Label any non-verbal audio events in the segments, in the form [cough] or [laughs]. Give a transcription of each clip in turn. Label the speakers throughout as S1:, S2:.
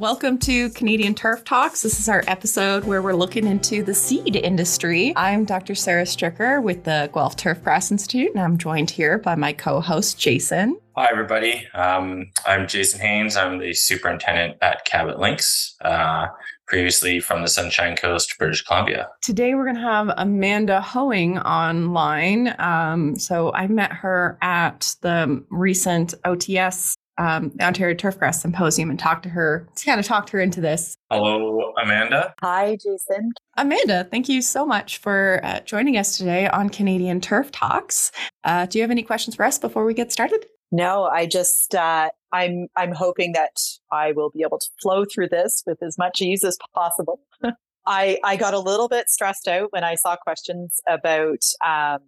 S1: Welcome to Canadian Turf Talks. This is our episode where we're looking into the seed industry. I'm Dr. Sarah Stricker with the Guelph Turf Grass Institute, and I'm joined here by my co host, Jason.
S2: Hi, everybody. Um, I'm Jason Haynes. I'm the superintendent at Cabot Links, uh, previously from the Sunshine Coast, British Columbia.
S1: Today, we're going to have Amanda Hoewing online. Um, so, I met her at the recent OTS um, the Ontario Turfgrass Symposium and talked to her, kind of talked her into this.
S2: Hello, Amanda.
S3: Hi, Jason.
S1: Amanda, thank you so much for uh, joining us today on Canadian Turf Talks. Uh, do you have any questions for us before we get started?
S3: No, I just uh, I'm I'm hoping that I will be able to flow through this with as much ease as possible. [laughs] I I got a little bit stressed out when I saw questions about um,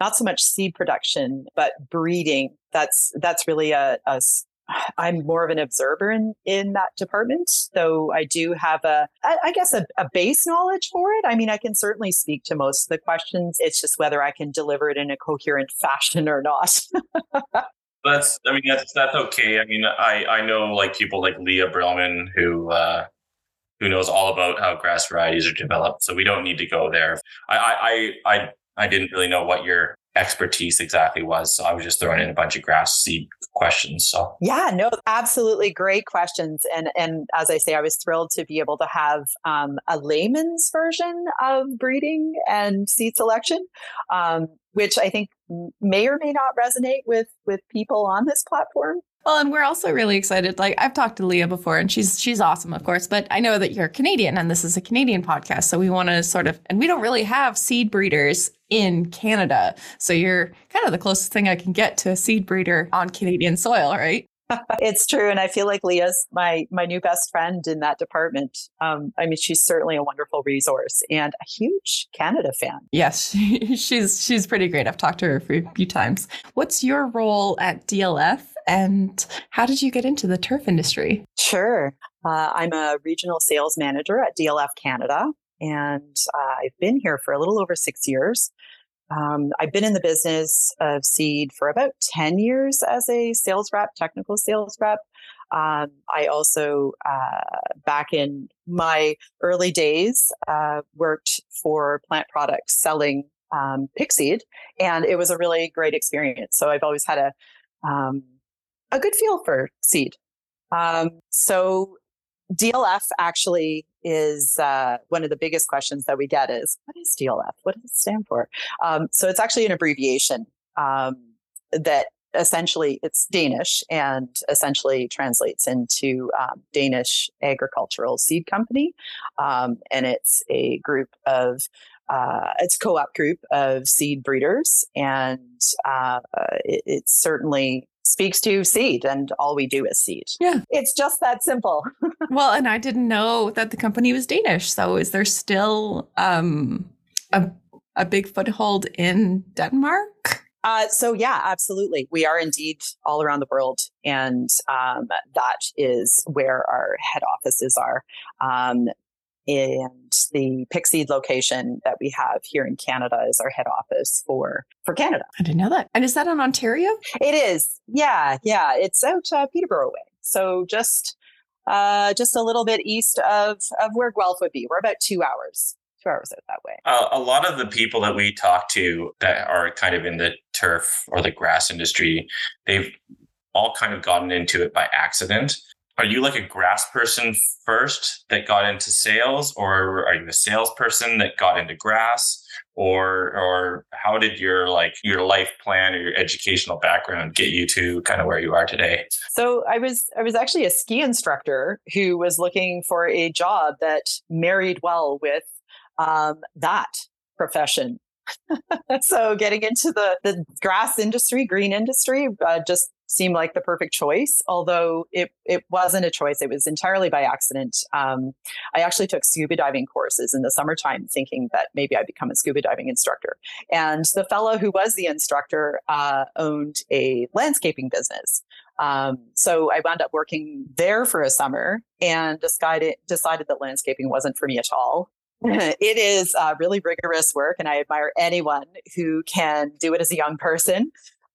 S3: not so much seed production, but breeding. That's that's really a, a [sighs] I'm more of an observer in, in that department, though I do have a, I guess, a, a, base knowledge for it. I mean, I can certainly speak to most of the questions. It's just whether I can deliver it in a coherent [laughs] fashion or not.
S2: that's, I mean, that's that's okay. I mean, I I know like people like Leah Brilman who uh, who knows all about how grass varieties are developed. So we don't need to go there. I I I I didn't really know what your expertise exactly was. So I was just throwing in a bunch of grass seed questions. So
S3: yeah, no, absolutely great questions. And and as I say, I was thrilled to be able to have um, a layman's version of breeding and seed selection, um, which I think may or may not resonate with with people on this platform.
S1: Well, and we're also really excited. Like I've talked to Leah before, and she's she's awesome, of course. But I know that you're Canadian, and this is a Canadian podcast, so we want to sort of, and we don't really have seed breeders in Canada, so you're kind of the closest thing I can get to a seed breeder on Canadian soil, right? [laughs]
S3: it's true, and I feel like Leah's my my new best friend in that department. Um, I mean, she's certainly a wonderful resource and a huge Canada fan.
S1: Yes, [laughs] she's she's pretty great. I've talked to her a few times. What's your role at DLF? And how did you get into the turf industry?
S3: Sure. Uh, I'm a regional sales manager at DLF Canada, and uh, I've been here for a little over six years. Um, I've been in the business of seed for about 10 years as a sales rep, technical sales rep. Um, I also, uh, back in my early days, uh, worked for plant products selling um, Pickseed, and it was a really great experience. So I've always had a um, a good feel for seed. Um, so DLF actually is uh, one of the biggest questions that we get is what is DLF? What does it stand for? Um, so it's actually an abbreviation um, that essentially it's Danish and essentially translates into um, Danish Agricultural Seed Company, um, and it's a group of uh, it's a co-op group of seed breeders, and uh, it, it's certainly speaks to seed and all we do is seed.
S1: Yeah.
S3: It's just that simple. [laughs]
S1: well, and I didn't know that the company was Danish. So is there still um, a, a big foothold in Denmark?
S3: Uh, so yeah, absolutely. We are indeed all around the world, and um, that is where our head offices are. Um, and the Pickseed location that we have here in Canada is our head office for for Canada.
S1: I didn't know that. And is that in Ontario?
S3: It is. Yeah, yeah. It's out uh, Peterborough way. So just uh, just a little bit east of of where Guelph would be. We're about two hours two hours out that way.
S2: Uh, a lot of the people that we talk to that are kind of in the turf or the grass industry, they've all kind of gotten into it by accident are you like a grass person first that got into sales or are you a salesperson that got into grass? Or or how did your like your life plan or your educational background get you to kind of where you are today?
S3: So i was i was actually a ski instructor who was looking for a job that married well with um, that profession. [laughs] So getting into the the grass industry green industry uh, just seemed like the perfect choice, although it, it wasn't a choice. It was entirely by accident. Um, I actually took scuba diving courses in the summertime thinking that maybe I'd become a scuba diving instructor. And the fellow who was the instructor uh, owned a landscaping business. Um, so I wound up working there for a summer and decided, decided that landscaping wasn't for me at all. [laughs] it is uh, really rigorous work, and I admire anyone who can do it as a young person.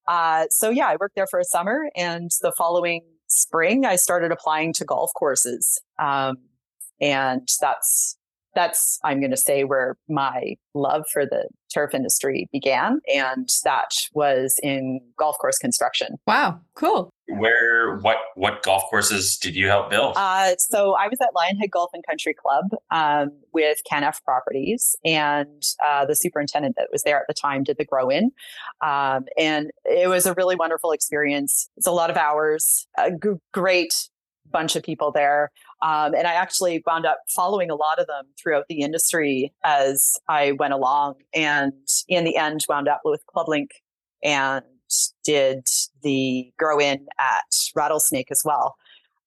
S3: Uh, so yeah, I worked there for a summer, and the following spring, I started applying to golf courses. Um, and that's that's i'm going to say where my love for the turf industry began and that was in golf course construction.
S1: Wow cool.
S2: Where what what golf courses did you help build?
S3: Uh, so i was at lionhead golf and country club um, with canf properties and uh, the superintendent that was there at the time did the grow in um, and it was a really wonderful experience. It's a lot of hours a g- great bunch of people there. Um, and I actually wound up following a lot of them throughout the industry as I went along. And in the end, wound up with ClubLink and did the grow in at Rattlesnake as well.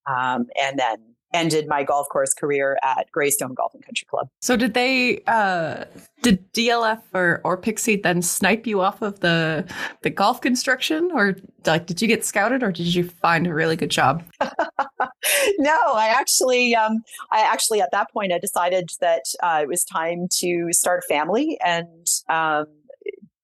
S3: Um, and then ended my golf course career at Greystone Golf and Country Club.
S1: So did they uh did DLF or or Pickseed then snipe you off of the the golf construction or like did you get scouted or did you find a really good job? [laughs]
S3: no, I actually um I actually at that point I decided that uh, it was time to start a family and um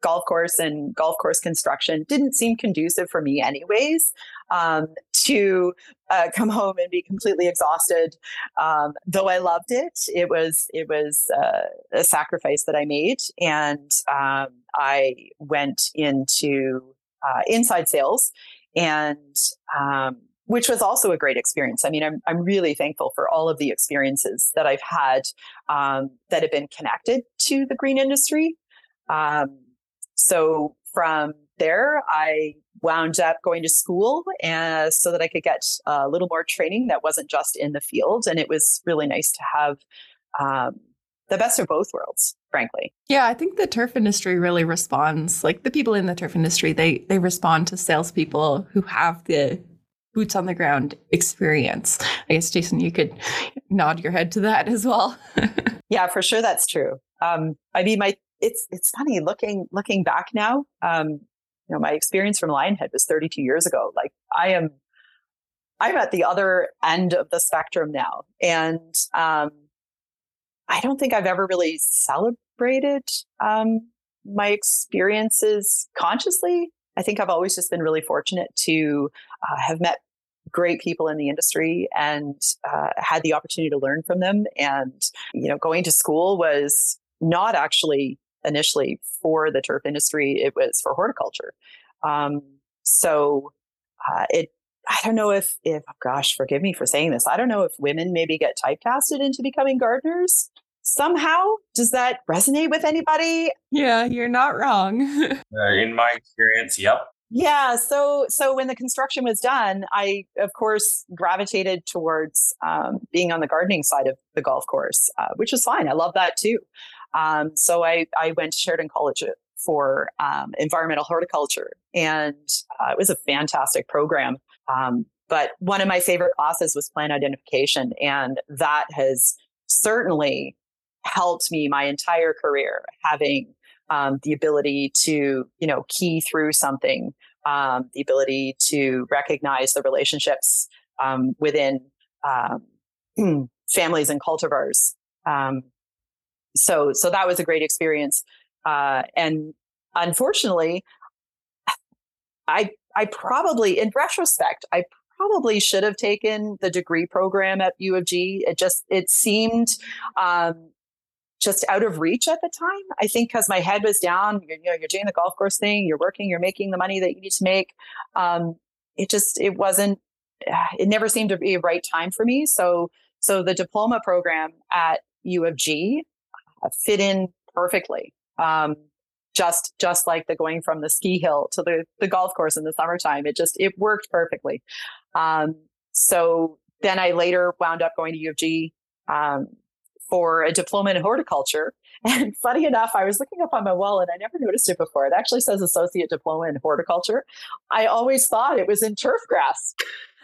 S3: golf course and golf course construction didn't seem conducive for me anyways um, to uh, come home and be completely exhausted um, though i loved it it was it was uh, a sacrifice that i made and um, i went into uh, inside sales and um, which was also a great experience. I mean, I'm, I'm really thankful for all of the experiences that I've had um, that have been connected to the green industry. Um, so from there, I wound up going to school and so that I could get a little more training that wasn't just in the field. And it was really nice to have um, the best of both worlds, frankly.
S1: Yeah, I think the turf industry really responds. Like the people in the turf industry, they they respond to salespeople who have the boots on the ground experience. I guess Jason, you could nod your head to that as well. [laughs]
S3: yeah, for sure, that's true. Um, I mean, my it's it's funny looking looking back now. Um, you know, my experience from Lionhead was 32 years ago. Like I am, I'm at the other end of the spectrum now, and um, I don't think I've ever really celebrated um, my experiences consciously. I think I've always just been really fortunate to uh, have met great people in the industry and uh, had the opportunity to learn from them. And you know, going to school was not actually initially for the turf industry, it was for horticulture. Um, so uh, it, I don't know if, if, gosh, forgive me for saying this. I don't know if women maybe get typecasted into becoming gardeners somehow. Does that resonate with anybody?
S1: Yeah, you're not wrong. [laughs]
S2: uh, in my experience, yep.
S3: Yeah, so so when the construction was done, I of course gravitated towards um, being on the gardening side of the golf course, uh, which is fine. I love that too. Um, so I, I went to Sheridan College for um, environmental horticulture, and uh, it was a fantastic program. Um, but one of my favorite classes was plant identification, and that has certainly helped me my entire career having um, the ability to you know key through something um, the ability to recognize the relationships um, within um, [clears throat] families and cultivars um, so so that was a great experience. Uh, and unfortunately, I I probably, in retrospect, I probably should have taken the degree program at U of G. It just it seemed um, just out of reach at the time. I think because my head was down. You're, you know, you're doing the golf course thing. You're working. You're making the money that you need to make. Um, it just it wasn't. It never seemed to be a right time for me. So so the diploma program at U of G fit in perfectly. Um, just just like the going from the ski hill to the, the golf course in the summertime. It just it worked perfectly. Um, so then I later wound up going to U of G um, for a diploma in horticulture. [laughs] And funny enough, I was looking up on my wall and I never noticed it before. It actually says associate diploma in horticulture. I always thought it was in turf grass. [laughs]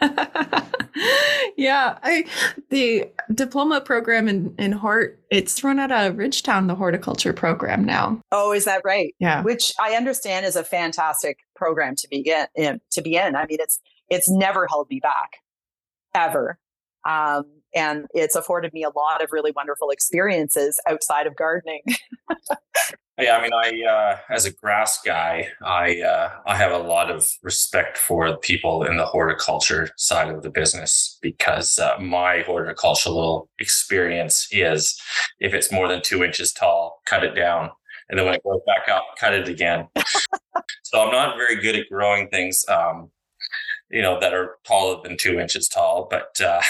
S1: yeah, I the diploma program in in Hort it's run out of Ridgetown, the horticulture program now.
S3: Oh, is that right?
S1: Yeah,
S3: which I understand is a fantastic program to be in. To be in, I mean, it's it's never held me back, ever. Um, and it's afforded me a lot of really wonderful experiences outside of gardening. [laughs]
S2: Yeah, I mean, I uh, as a grass guy, I uh, I have a lot of respect for people in the horticulture side of the business because uh, my horticultural experience is if it's more than two inches tall, cut it down, and then when it goes back up, cut it again. [laughs] so I'm not very good at growing things, um, you know, that are taller than two inches tall, but. [laughs]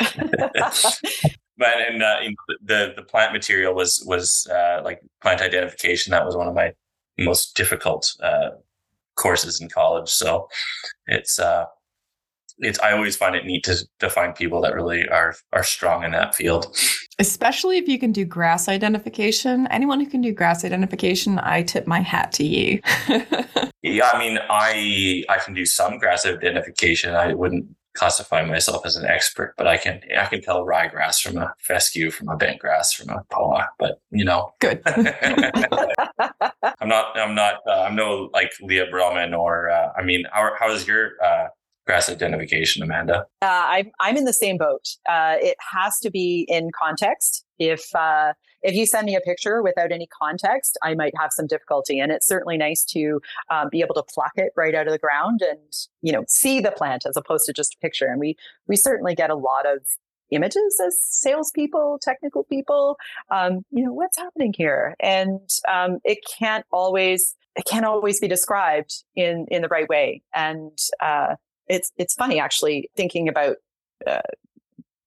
S2: [laughs] But and uh, the the plant material was was uh, like plant identification. That was one of my most difficult uh, courses in college. So it's uh, it's I always find it neat to to find people that really are are strong in that field.
S1: Especially if you can do grass identification. Anyone who can do grass identification, I tip my hat to you. [laughs]
S2: yeah, I mean, I I can do some grass identification. I wouldn't classify myself as an expert, but I can I can tell ryegrass from a fescue, from a bentgrass, from a poa. But you know,
S1: good. [laughs] [laughs]
S2: I'm not. I'm not. Uh, I'm no like Leah Brilman or. Uh, I mean, how how is your uh, grass identification, Amanda?
S3: Uh, I'm I'm in the same boat. Uh, it has to be in context. If uh, if you send me a picture without any context, I might have some difficulty. And it's certainly nice to um, be able to pluck it right out of the ground and you know see the plant as opposed to just a picture. And we we certainly get a lot of images as salespeople, technical people. Um, you know what's happening here, and um, it can't always it can't always be described in in the right way. And uh, it's it's funny actually thinking about uh,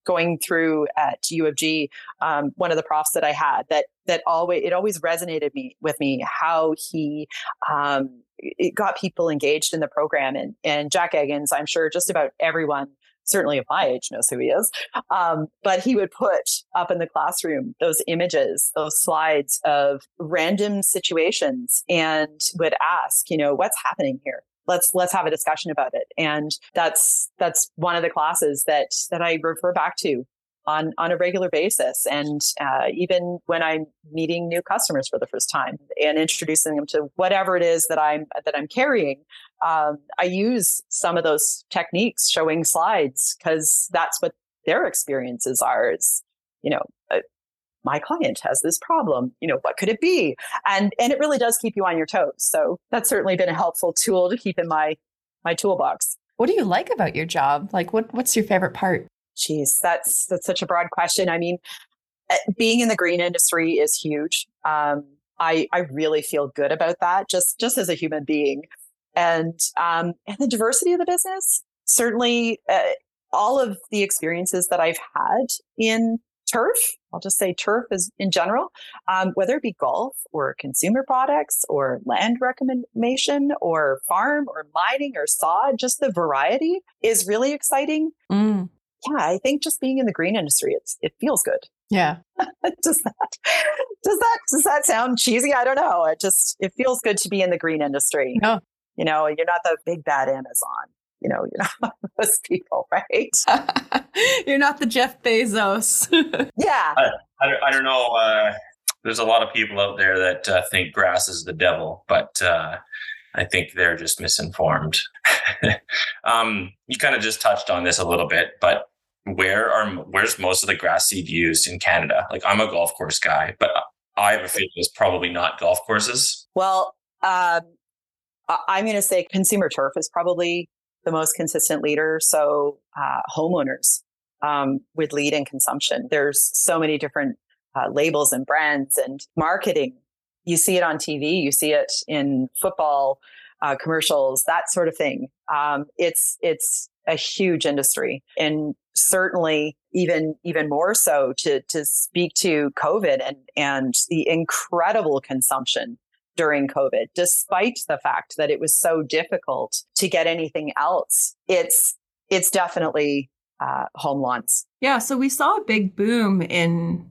S3: going through at U of G, um, one of the profs that I had that that always it always resonated me with me how he um, it got people engaged in the program and and Jack Eggens, I'm sure just about everyone certainly of my age knows who he is. Um, but he would put up in the classroom those images, those slides of random situations and would ask, you know, what's happening here? Let's let's have a discussion about it. And that's that's one of the classes that that i refer back to on on a regular basis. And uh, even when i'm meeting new customers for the first time and introducing them to whatever it is that i'm that i'm carrying um, i use some of those techniques showing slides because that's what their experiences are is you know uh, my client has this problem you know what could it be? And and it really does keep you on your toes. So that's certainly been a helpful tool to keep in my my toolbox.
S1: What do you like about your job? Like what what's your favorite part?
S3: Geez, that's that's such a broad question. I mean eh, being in the green industry is huge. Um, I, I really feel good about that just just as a human being. And um, and the diversity of the business certainly uh, all of the experiences that i've had in turf. I'll just say turf is in general, um, whether it be golf or consumer products or land reclamation or farm or mining or sod, just the variety is really exciting. Mm. Yeah, I think just being in the green industry, it's it feels good.
S1: Yeah. [laughs]
S3: does that does that does that sound cheesy? I don't know. It just it feels good to be in the green industry.
S1: No.
S3: You know, you're not the big bad Amazon you know, you're not [laughs] those people, right? [laughs]
S1: you're not the Jeff Bezos. [laughs]
S3: yeah.
S2: I, I, don't, I don't know. Uh, there's a lot of people out there that uh, think grass is the devil, but uh, I think they're just misinformed. um, you kind of just touched on this a little bit, but where are where's most of the grass seed used in Canada? Like I'm a golf course guy, but I have a feeling it's probably not golf courses.
S3: Well, um, I'm going to say consumer turf is probably the most consistent leader. So uh, homeowners um, would lead in consumption. There's so many different uh, labels and brands and marketing. You see it on TV, you see it in football uh, commercials, that sort of thing. Um, it's it's a huge industry, and certainly even even more so to to speak to COVID and and the incredible consumption during COVID, despite the fact that it was so difficult to get anything else. It's it's definitely uh, home lawns.
S1: Yeah, so we saw a big boom in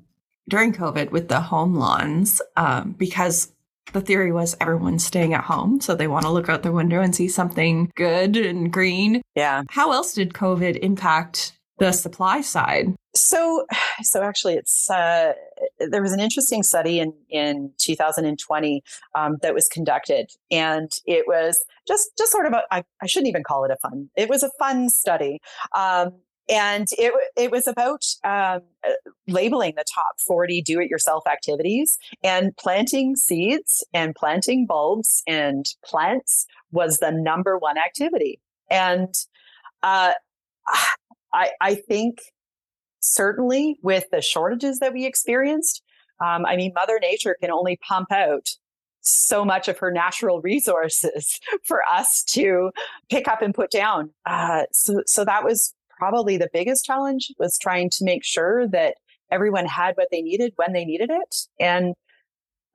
S1: during COVID with the home lawns um, because the theory was everyone's staying at home, so they want to look out their window and see something good and green.
S3: Yeah.
S1: How else did COVID impact the supply side?
S3: So, [sighs] so actually, it's uh, there was an interesting study in in 2020 um, that was conducted, and it was just just sort of a I, I shouldn't even call it a fun. It was a fun study. Um, and it it was about um, labeling the top 40 do-it-yourself activities and planting seeds and planting bulbs and plants was the number one activity and uh, I, I think certainly with the shortages that we experienced um, i mean mother nature can only pump out so much of her natural [laughs] resources for us to pick up and put down. Uh, so, so that was probably the biggest challenge was trying to make sure that everyone had what they needed when they needed it. And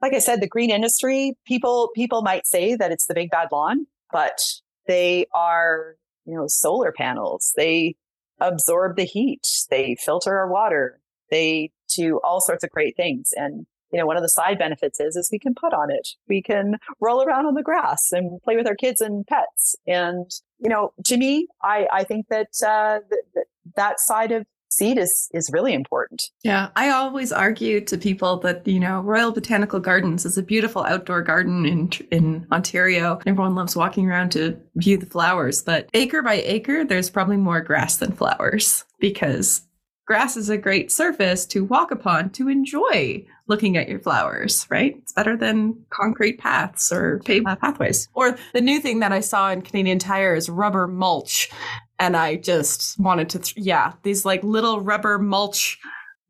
S3: like I said, the green industry, people, people might say that it's the big bad lawn, but they are, you know, solar panels. They absorb the heat. They filter our water. They do all sorts of great things. And you know, one of the side benefits is, is we can put on it. We can roll around on the grass and play with our kids and pets. And, you know, to me, I, I think that, uh, that, that side of seed is is really important.
S1: Yeah, I always argue to people that you know Royal Botanical Gardens is a beautiful outdoor garden in in Ontario. Everyone loves walking around to view the flowers, but acre by acre, there's probably more grass than flowers because grass is a great surface to walk upon to enjoy looking at your flowers, right? It's better than concrete paths or paved pathways. Or the new thing that I saw in Canadian Tire is rubber mulch. And I just wanted to, th- yeah, these like little rubber mulch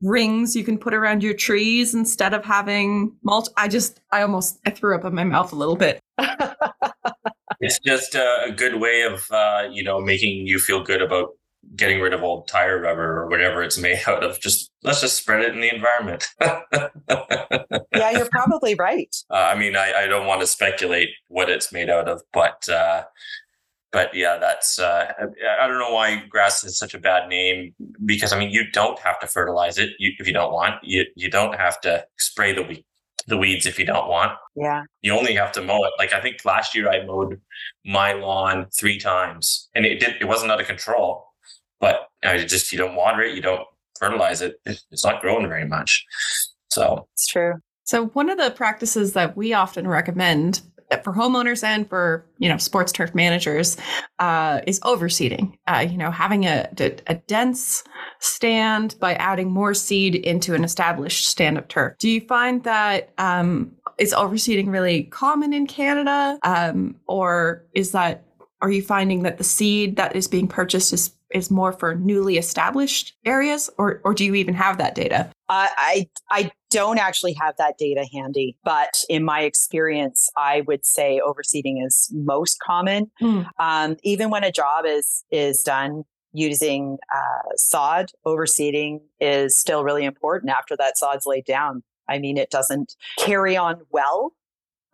S1: rings you can put around your trees instead of having mulch. I just, I almost, I threw up in my mouth a little bit. [laughs]
S2: it's just a, a good way of, uh, you know, making you feel good about getting rid of old tire rubber or whatever it's made out of. Just let's just spread it in the environment. [laughs]
S3: yeah, you're probably right.
S2: Uh, I mean, I, I don't want to speculate what it's made out of, but uh, but yeah, that's uh, I don't know why grass is such a bad name because I mean you don't have to fertilize it if you don't want. You you don't have to spray the the weeds if you don't want.
S3: Yeah.
S2: You only have to mow it. Like I think last year I mowed my lawn three times and it did it wasn't out of control but I just you don't water it, you don't fertilize it, it's not growing very much. So
S3: it's true.
S1: So one of the practices that we often recommend for homeowners and for you know sports turf managers uh, is overseeding. Uh, you know, having a, a, a, dense stand by adding more seed into an established stand of turf. Do you find that um, is overseeding really common in Canada, um, or is that are you finding that the seed that is being purchased is is more for newly established areas, or or do you even have that data?
S3: I I don't actually have that data handy, but in my experience, I would say overseeding is most common. Mm. Um, even when a job is is done using uh, sod, overseeding is still really important after that sod's laid down. I mean, it doesn't carry on well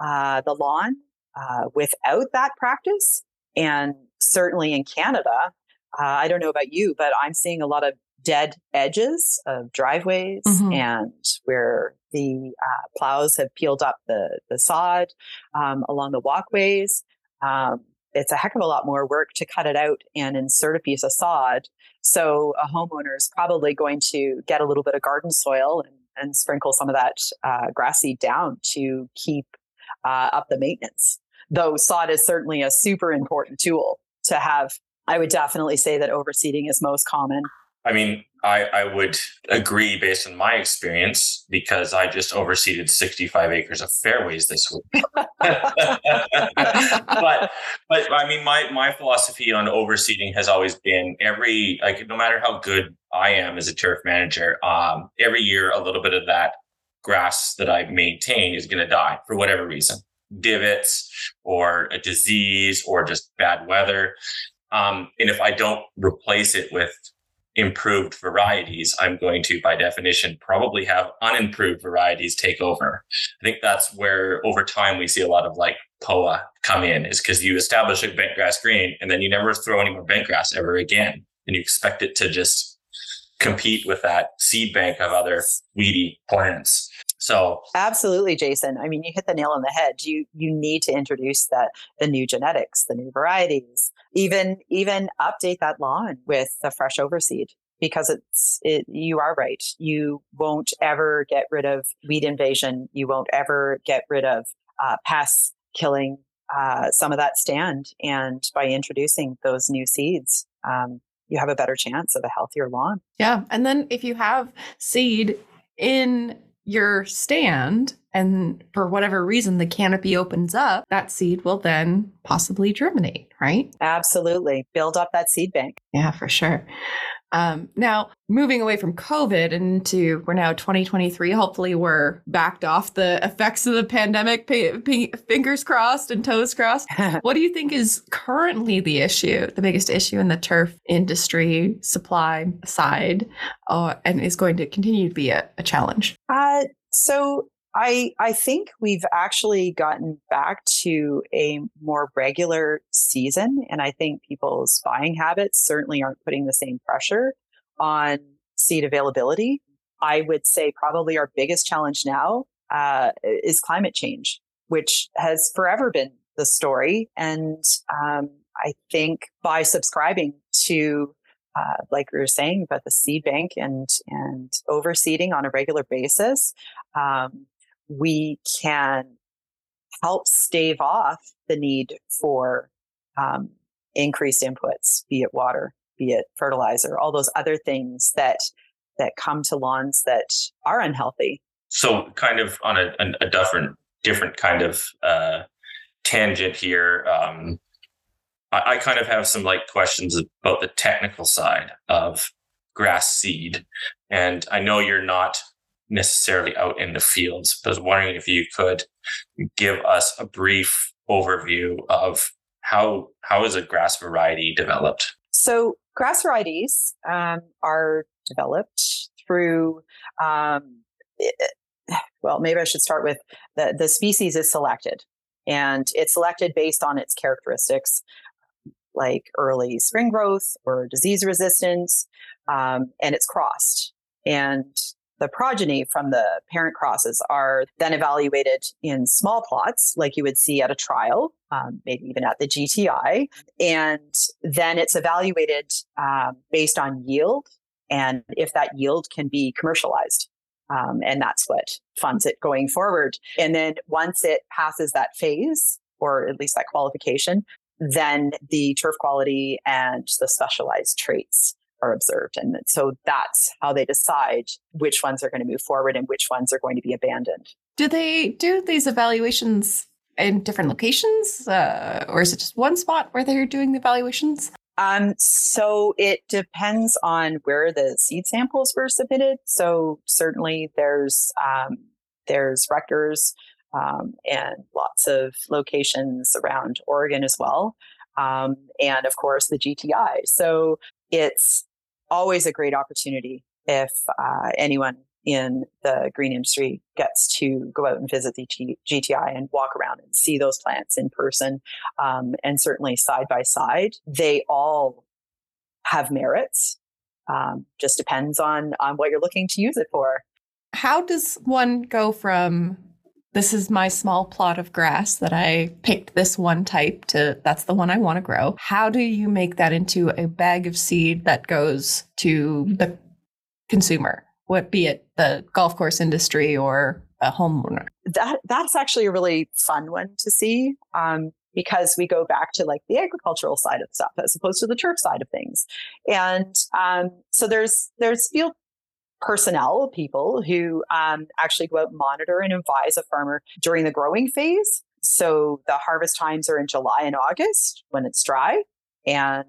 S3: uh, the lawn uh, without that practice. And certainly in Canada, uh, I don't know about you, but I'm seeing a lot of dead edges of driveways mm-hmm. and where the uh, plows have peeled up the, the sod um, along the walkways. Um, it's a heck of a lot more work to cut it out and insert a piece of sod. So a homeowner is probably going to get a little bit of garden soil and, and sprinkle some of that uh, grass seed down to keep uh, up the maintenance. Though sod is certainly a super important tool to have I would definitely say that overseeding is most common.
S2: I mean, I, I would agree based on my experience because I just overseeded 65 acres of fairways this week. [laughs] [laughs] but but I mean my my philosophy on overseeding has always been every like no matter how good I am as a turf manager, um, every year a little bit of that grass that I maintain is gonna die for whatever reason. Divots or a disease or just bad weather. Um, and if I don't replace it with improved varieties, I'm going to, by definition, probably have unimproved varieties take over. I think that's where over time we see a lot of like POA come in, is because you establish a bentgrass green and then you never throw any more bentgrass ever again. And you expect it to just compete with that seed bank of other weedy plants. So
S3: absolutely, Jason. I mean, you hit the nail on the head. You you need to introduce that the new genetics, the new varieties, even even update that lawn with the fresh overseed because it's it, you are right. You won't ever get rid of weed invasion. You won't ever get rid of uh, pests killing uh, some of that stand. And by introducing those new seeds, um, you have a better chance of a healthier lawn.
S1: Yeah. And then if you have seed in your stand and for whatever reason the canopy opens up, that seed will then possibly germinate, right?
S3: Absolutely. Build up that seed bank.
S1: Yeah, for sure. Um, now, moving away from COVID into we're now 2023. Hopefully, we're backed off the effects of the pandemic. P- p- fingers crossed and toes crossed. [laughs] what do you think is currently the issue, the biggest issue in the turf industry supply side, uh, and is going to continue to be a, a challenge?
S3: Uh, so I I think we've actually gotten back to a more regular season, and I think people's buying habits certainly aren't putting the same pressure on seed availability. I would say probably our biggest challenge now uh, is climate change, which has forever been the story, and um, I think by subscribing to uh, like we were saying about the seed bank and and overseeding on a regular basis, um, we can help stave off the need for um, increased inputs, be it water, be it fertilizer, all those other things that that come to lawns that are unhealthy.
S2: So, kind of on a, a different different kind of uh, tangent here. Um, I, I kind of have some like questions about the technical side of grass seed, and I know you're not necessarily out in the fields. But I was wondering if you could give us a brief overview of how how is a grass variety developed?
S3: So grass varieties um, are developed through. Um, it, well, maybe I should start with the the species is selected, and it's selected based on its characteristics, like early spring growth or disease resistance, um, and it's crossed. And the progeny from the parent crosses are then evaluated in small plots, like you would see at a trial, um, maybe even at the GTI. And then it's evaluated um, based on yield and if that yield can be commercialized. Um, and that's what funds it going forward. And then once it passes that phase, or at least that qualification, then the turf quality and the specialized traits are observed. And so that's how they decide which ones are going to move forward and which ones are going to be abandoned.
S1: Do they do these evaluations in different locations, uh, or is it just one spot where they're doing the evaluations?
S3: Um, so it depends on where the seed samples were submitted. So certainly there's um, there's Rutgers um, and lots of locations around Oregon as well, um, and of course the GTI. So it's always a great opportunity if uh, anyone in the green industry gets to go out and visit the G- GTI and walk around and see those plants in person. Um, and certainly side by side, they all have merits. Um, just depends on on what you're looking to use it for.
S1: How does one go from this is my small plot of grass that I picked this one type to that's the one I want to grow. How do you make that into a bag of seed that goes to the consumer? What be it the golf course industry or a homeowner?
S3: That that's actually a really fun one to see. Um, because we go back to like the agricultural side of stuff as opposed to the turf side of things. And um, so there's there's field personnel, people who um, actually go out and monitor and advise a farmer during the growing phase. So the harvest times are in July and August when it's dry. And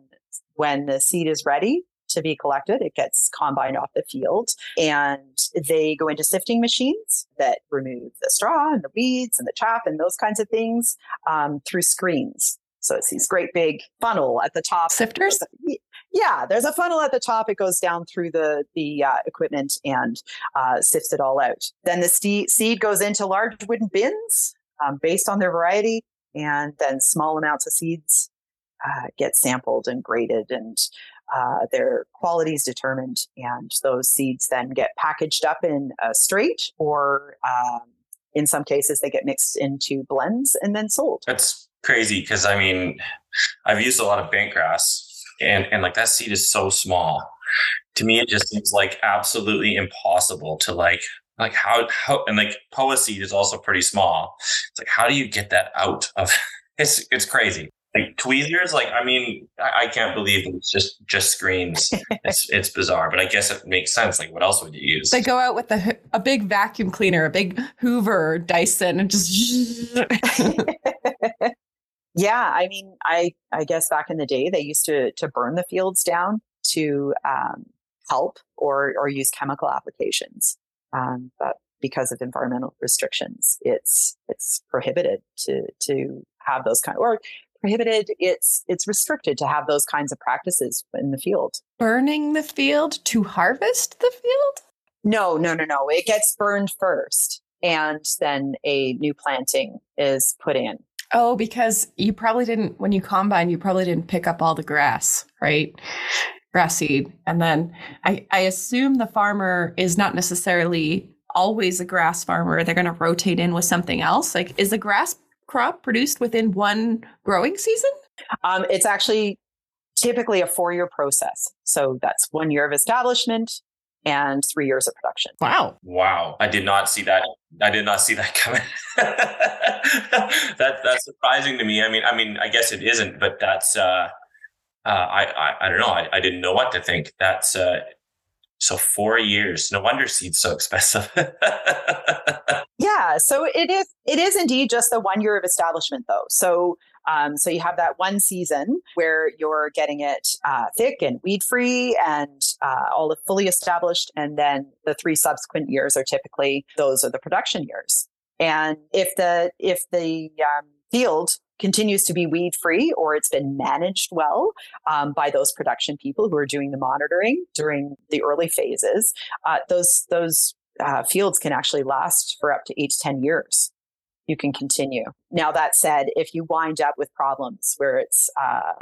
S3: when the seed is ready to be collected, it gets combined off the field and they go into sifting machines that remove the straw and the weeds and the chaff and those kinds of things um, through screens. So it's these great big funnel at the top.
S1: Sifters?
S3: Yeah, there's a funnel at the top. It goes down through the the uh, equipment and uh, sifts it all out. Then the ste- seed goes into large wooden bins um, based on their variety, and then small amounts of seeds uh, get sampled and graded, and uh, their qualities determined. And those seeds then get packaged up in a straight, or um, in some cases, they get mixed into blends and then sold.
S2: That's crazy because I mean, I've used a lot of bent grass and and like that seed is so small to me it just seems like absolutely impossible to like like how how and like poa seed is also pretty small it's like how do you get that out of [laughs] it's it's crazy Like tweezers, like I mean, I, I can't believe it's just just screens. it's [laughs] it's bizarre, but I guess it makes sense. Like, what else would you use?
S1: They go out with a, a big vacuum cleaner, a big Hoover, Dyson, and just. [laughs]
S3: yeah, I mean, I I guess back in the day they used to to burn the fields down to um, help or or use chemical applications. Um, but because of environmental restrictions, it's it's prohibited to to have those kind or prohibited. It's it's restricted to have those kinds of practices in the field.
S1: Burning the field to harvest the field?
S3: No, no, no, no. It gets burned first, and then a new planting is put in.
S1: Oh, because you probably didn't when you combine, you probably didn't pick up all the grass, right? Grass seed. And then I, I assume the farmer is not necessarily always a grass farmer. They're going to rotate in with something else. Like, is the grass crop produced within one growing season?
S3: Um, it's actually typically a four year process. So that's one year of establishment and three years of production.
S1: Wow.
S2: Wow. I did not see that. I did not see that coming. [laughs] that that's surprising to me. I mean, I mean, I guess it isn't, but that's uh uh, I, I, I don't know. I, I didn't know what to think. That's uh, so four years. No wonder seed's so expensive. [laughs]
S3: yeah, so it is. It is indeed just the one year of establishment, though. So um, so you have that one season where you're getting it uh, thick and weed free and uh, all fully established, and then the three subsequent years are typically those are the production years. And if the if the um, field continues to be weed free or it's been managed well um, by those production people who are doing the monitoring during the early phases, uh, those those uh, fields can actually last for up to eight to ten years you can continue. Now, that said, if you wind up with problems where it's, uh,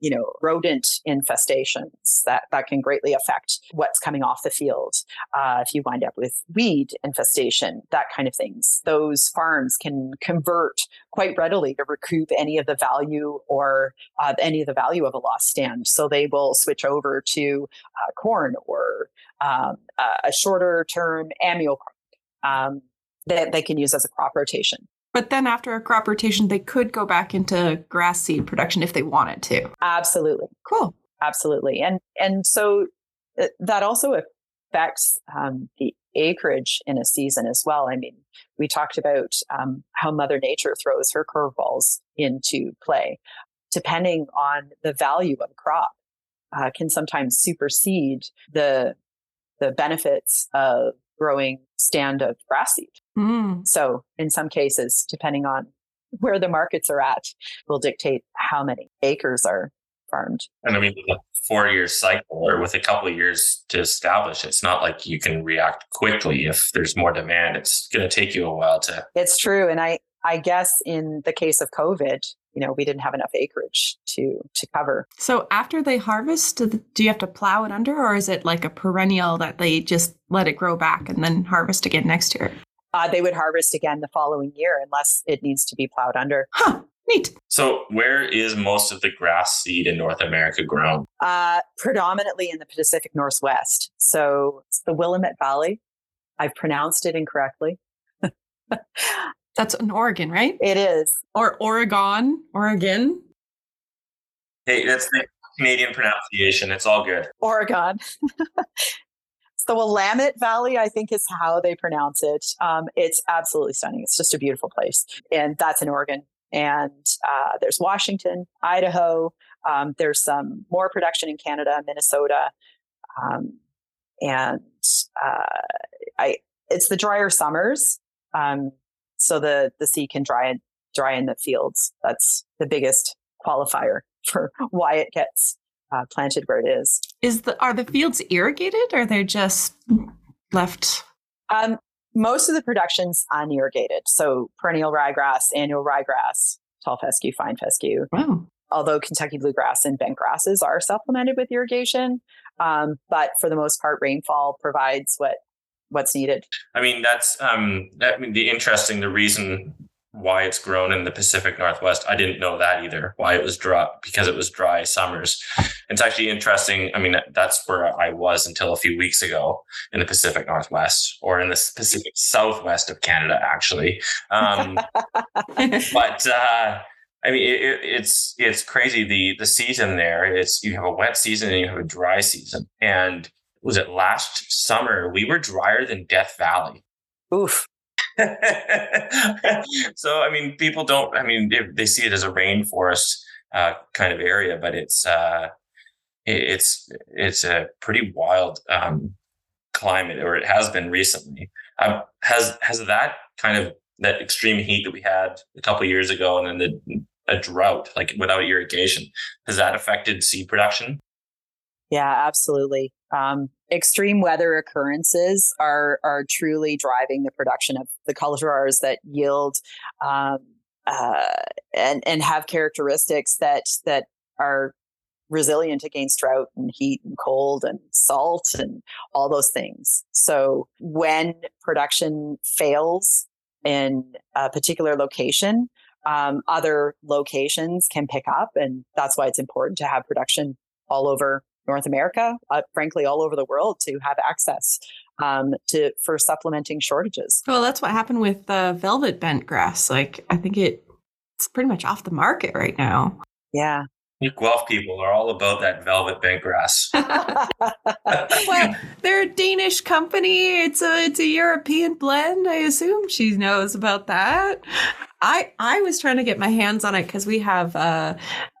S3: you know, rodent infestations, that, that can greatly affect what's coming off the field. Uh, if you wind up with weed infestation, that kind of things, those farms can convert quite readily to recoup any of the value or uh, any of the value of a lost stand. So they will switch over to uh, corn or um, a shorter term annual crop. Um, that they can use as a crop rotation.
S1: But then after a crop rotation, they could go back into grass seed production if they wanted to.
S3: Absolutely.
S1: Cool.
S3: Absolutely. And and so uh, that also affects um, the acreage in a season as well. I mean, we talked about um, how Mother Nature throws her curveballs into play. Depending on the value of a crop, uh, can sometimes supersede the the benefits of growing stand of grass seed. Mm. So, in some cases, depending on where the markets are at, will dictate how many acres are farmed.
S2: And I mean, with a four year cycle or with a couple of years to establish, it's not like you can react quickly. If there's more demand, it's going to take you a while to.
S3: It's true. And I, I guess in the case of COVID, you know, we didn't have enough acreage to to cover.
S1: So after they harvest, do you have to plow it under, or is it like a perennial that they just let it grow back and then harvest again next year?
S3: Uh, they would harvest again the following year unless it needs to be plowed under.
S1: Huh. Neat.
S2: So, where is most of the grass seed in North America grown?
S3: Uh, predominantly in the Pacific Northwest. So, it's the Willamette Valley. I've pronounced it incorrectly. [laughs]
S1: That's in Oregon, right?
S3: It is.
S1: Or Oregon, Oregon.
S2: Hey, that's the Canadian pronunciation. It's all good.
S3: Oregon. [laughs] the Willamette Valley, I think is how they pronounce it. Um, it's absolutely stunning. It's just a beautiful place. And that's in Oregon. And uh, there's Washington, Idaho. Um, there's some more production in Canada, Minnesota. Um, and uh, I, it's the drier summers. Um, so the, the sea can dry, dry in the fields. That's the biggest qualifier [laughs] for why it gets uh, planted where it is.
S1: Is the are the fields irrigated or they're just left?
S3: Um, most of the production's unirrigated, so perennial ryegrass, annual ryegrass, tall fescue, fine fescue.
S1: Wow.
S3: Although Kentucky bluegrass and bent grasses are supplemented with irrigation, um, but for the most part, rainfall provides what what's needed.
S2: I mean, that's um, that I mean, the interesting. The reason why it's grown in the Pacific Northwest. I didn't know that either. Why it was dry because it was dry summers. It's actually interesting. I mean, that's where I was until a few weeks ago in the Pacific Northwest or in the Pacific Southwest of Canada, actually. Um, [laughs] but uh, I mean, it, it's it's crazy the the season there. It's you have a wet season and you have a dry season. And was it last summer? We were drier than Death Valley.
S3: Oof. [laughs]
S2: so I mean, people don't. I mean, they see it as a rainforest uh, kind of area, but it's uh, it's it's a pretty wild um, climate, or it has been recently. Um, has has that kind of that extreme heat that we had a couple years ago, and then the a drought, like without irrigation, has that affected seed production?
S3: Yeah, absolutely. Um, extreme weather occurrences are are truly driving the production of the cultivars that yield um, uh, and and have characteristics that that are resilient against drought and heat and cold and salt and all those things. So when production fails in a particular location, um, other locations can pick up, and that's why it's important to have production all over North America, uh, frankly, all over the world to have access um, to for supplementing shortages.
S1: Well, that's what happened with uh, velvet bent grass. Like, I think it it's pretty much off the market right now.
S3: Yeah.
S2: You Guelph people are all about that velvet bent grass. [laughs] [laughs]
S1: well, they're a Danish company. It's a it's a European blend. I assume she knows about that. I I was trying to get my hands on it because we have uh,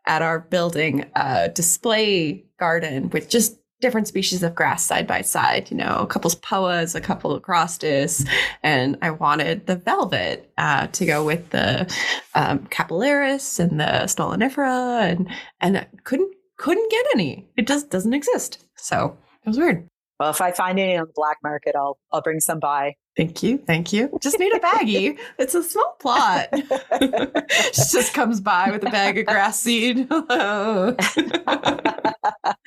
S1: at our building a display garden with just different species of grass side by side. You know, a couple poas, a couple of Agrostis, and I wanted the velvet uh, to go with the um, capillaris and the stolonifera, and and I couldn't couldn't get any. It just doesn't exist. So it was weird.
S3: Well, if I find any on the black market, I'll I'll bring some by.
S1: Thank you. Thank you. Just need a baggie. [laughs] it's a small plot. [laughs] she just comes by with a bag of grass seed. Hello. [laughs]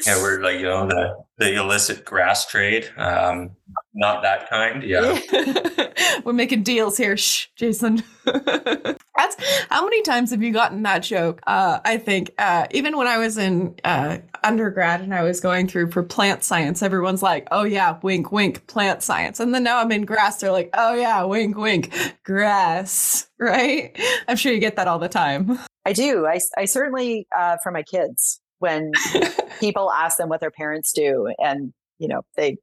S2: yeah, we're like, you know, the, the illicit grass trade. Um, not that kind. Yeah. [laughs] [laughs]
S1: we're making deals here. Shh, Jason. [laughs] That's how many times have you gotten that joke? Uh, I think uh, even when I was in uh, undergrad and I was going through for plant science, everyone's like, "Oh yeah, wink, wink, plant science," and then now I'm in grass. They're like, "Oh yeah, wink, wink, grass." Right? I'm sure you get that all the time.
S3: I do. I, I certainly uh, for my kids when people ask them what their parents do, and you know they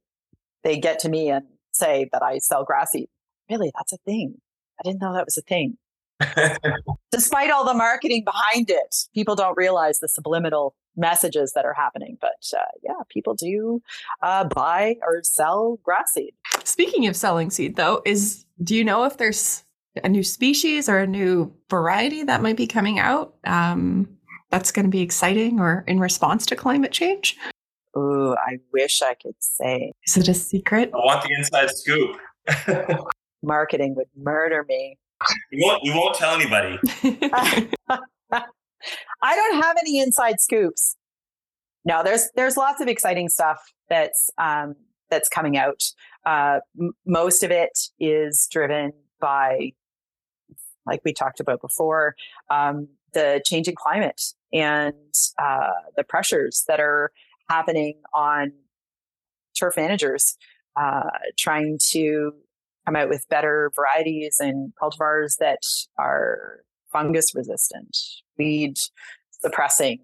S3: they get to me and say that I sell grass seed. Really, that's a thing. I didn't know that was a thing. [laughs] Despite all the marketing behind it, people don't realize the subliminal messages that are happening. But uh, yeah, people do uh, buy or sell grass seed.
S1: Speaking of selling seed, though, is do you know if there's a new species or a new variety that might be coming out um, that's going to be exciting or in response to climate change?
S3: Ooh, I wish I could say.
S1: Is it a secret?
S2: I want the inside scoop. [laughs]
S3: Marketing would murder me.
S2: You won't, we won't tell anybody. [laughs] [laughs]
S3: I don't have any inside scoops. No, there's there's lots of exciting stuff that's um, that's coming out. Uh, m- most of it is driven by, like we talked about before, um, the changing climate and uh, the pressures that are happening on turf managers uh, trying to come out with better varieties and cultivars that are fungus resistant, weed suppressing,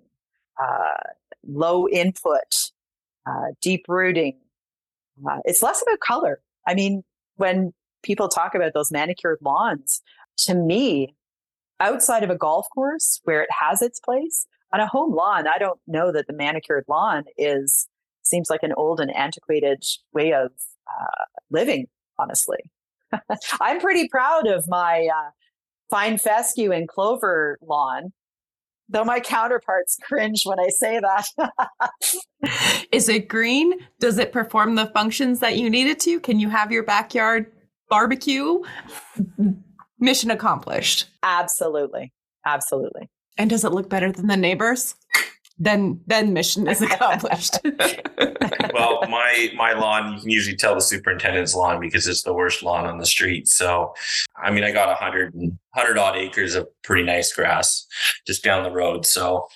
S3: uh, low input, uh, deep rooting. Uh, it's less about color. I mean, when people talk about those manicured lawns, to me, outside of a golf course where it has its place, on a home lawn, I don't know that the manicured lawn is seems like an old and antiquated way of uh, living. Honestly, [laughs] I'm pretty proud of my uh, fine fescue and clover lawn, though my counterparts cringe when I say
S1: that. [laughs] Is it green? Does it perform the functions that you need it to? Can you have your backyard barbecue? Mission accomplished.
S3: Absolutely. Absolutely.
S1: And does it look better than the neighbors? then then mission is accomplished. [laughs]
S2: well, my my lawn, you can usually tell the superintendent's lawn because it's the worst lawn on the street. So, I mean, I got a hundred hundred odd acres of pretty nice grass just down the road. So,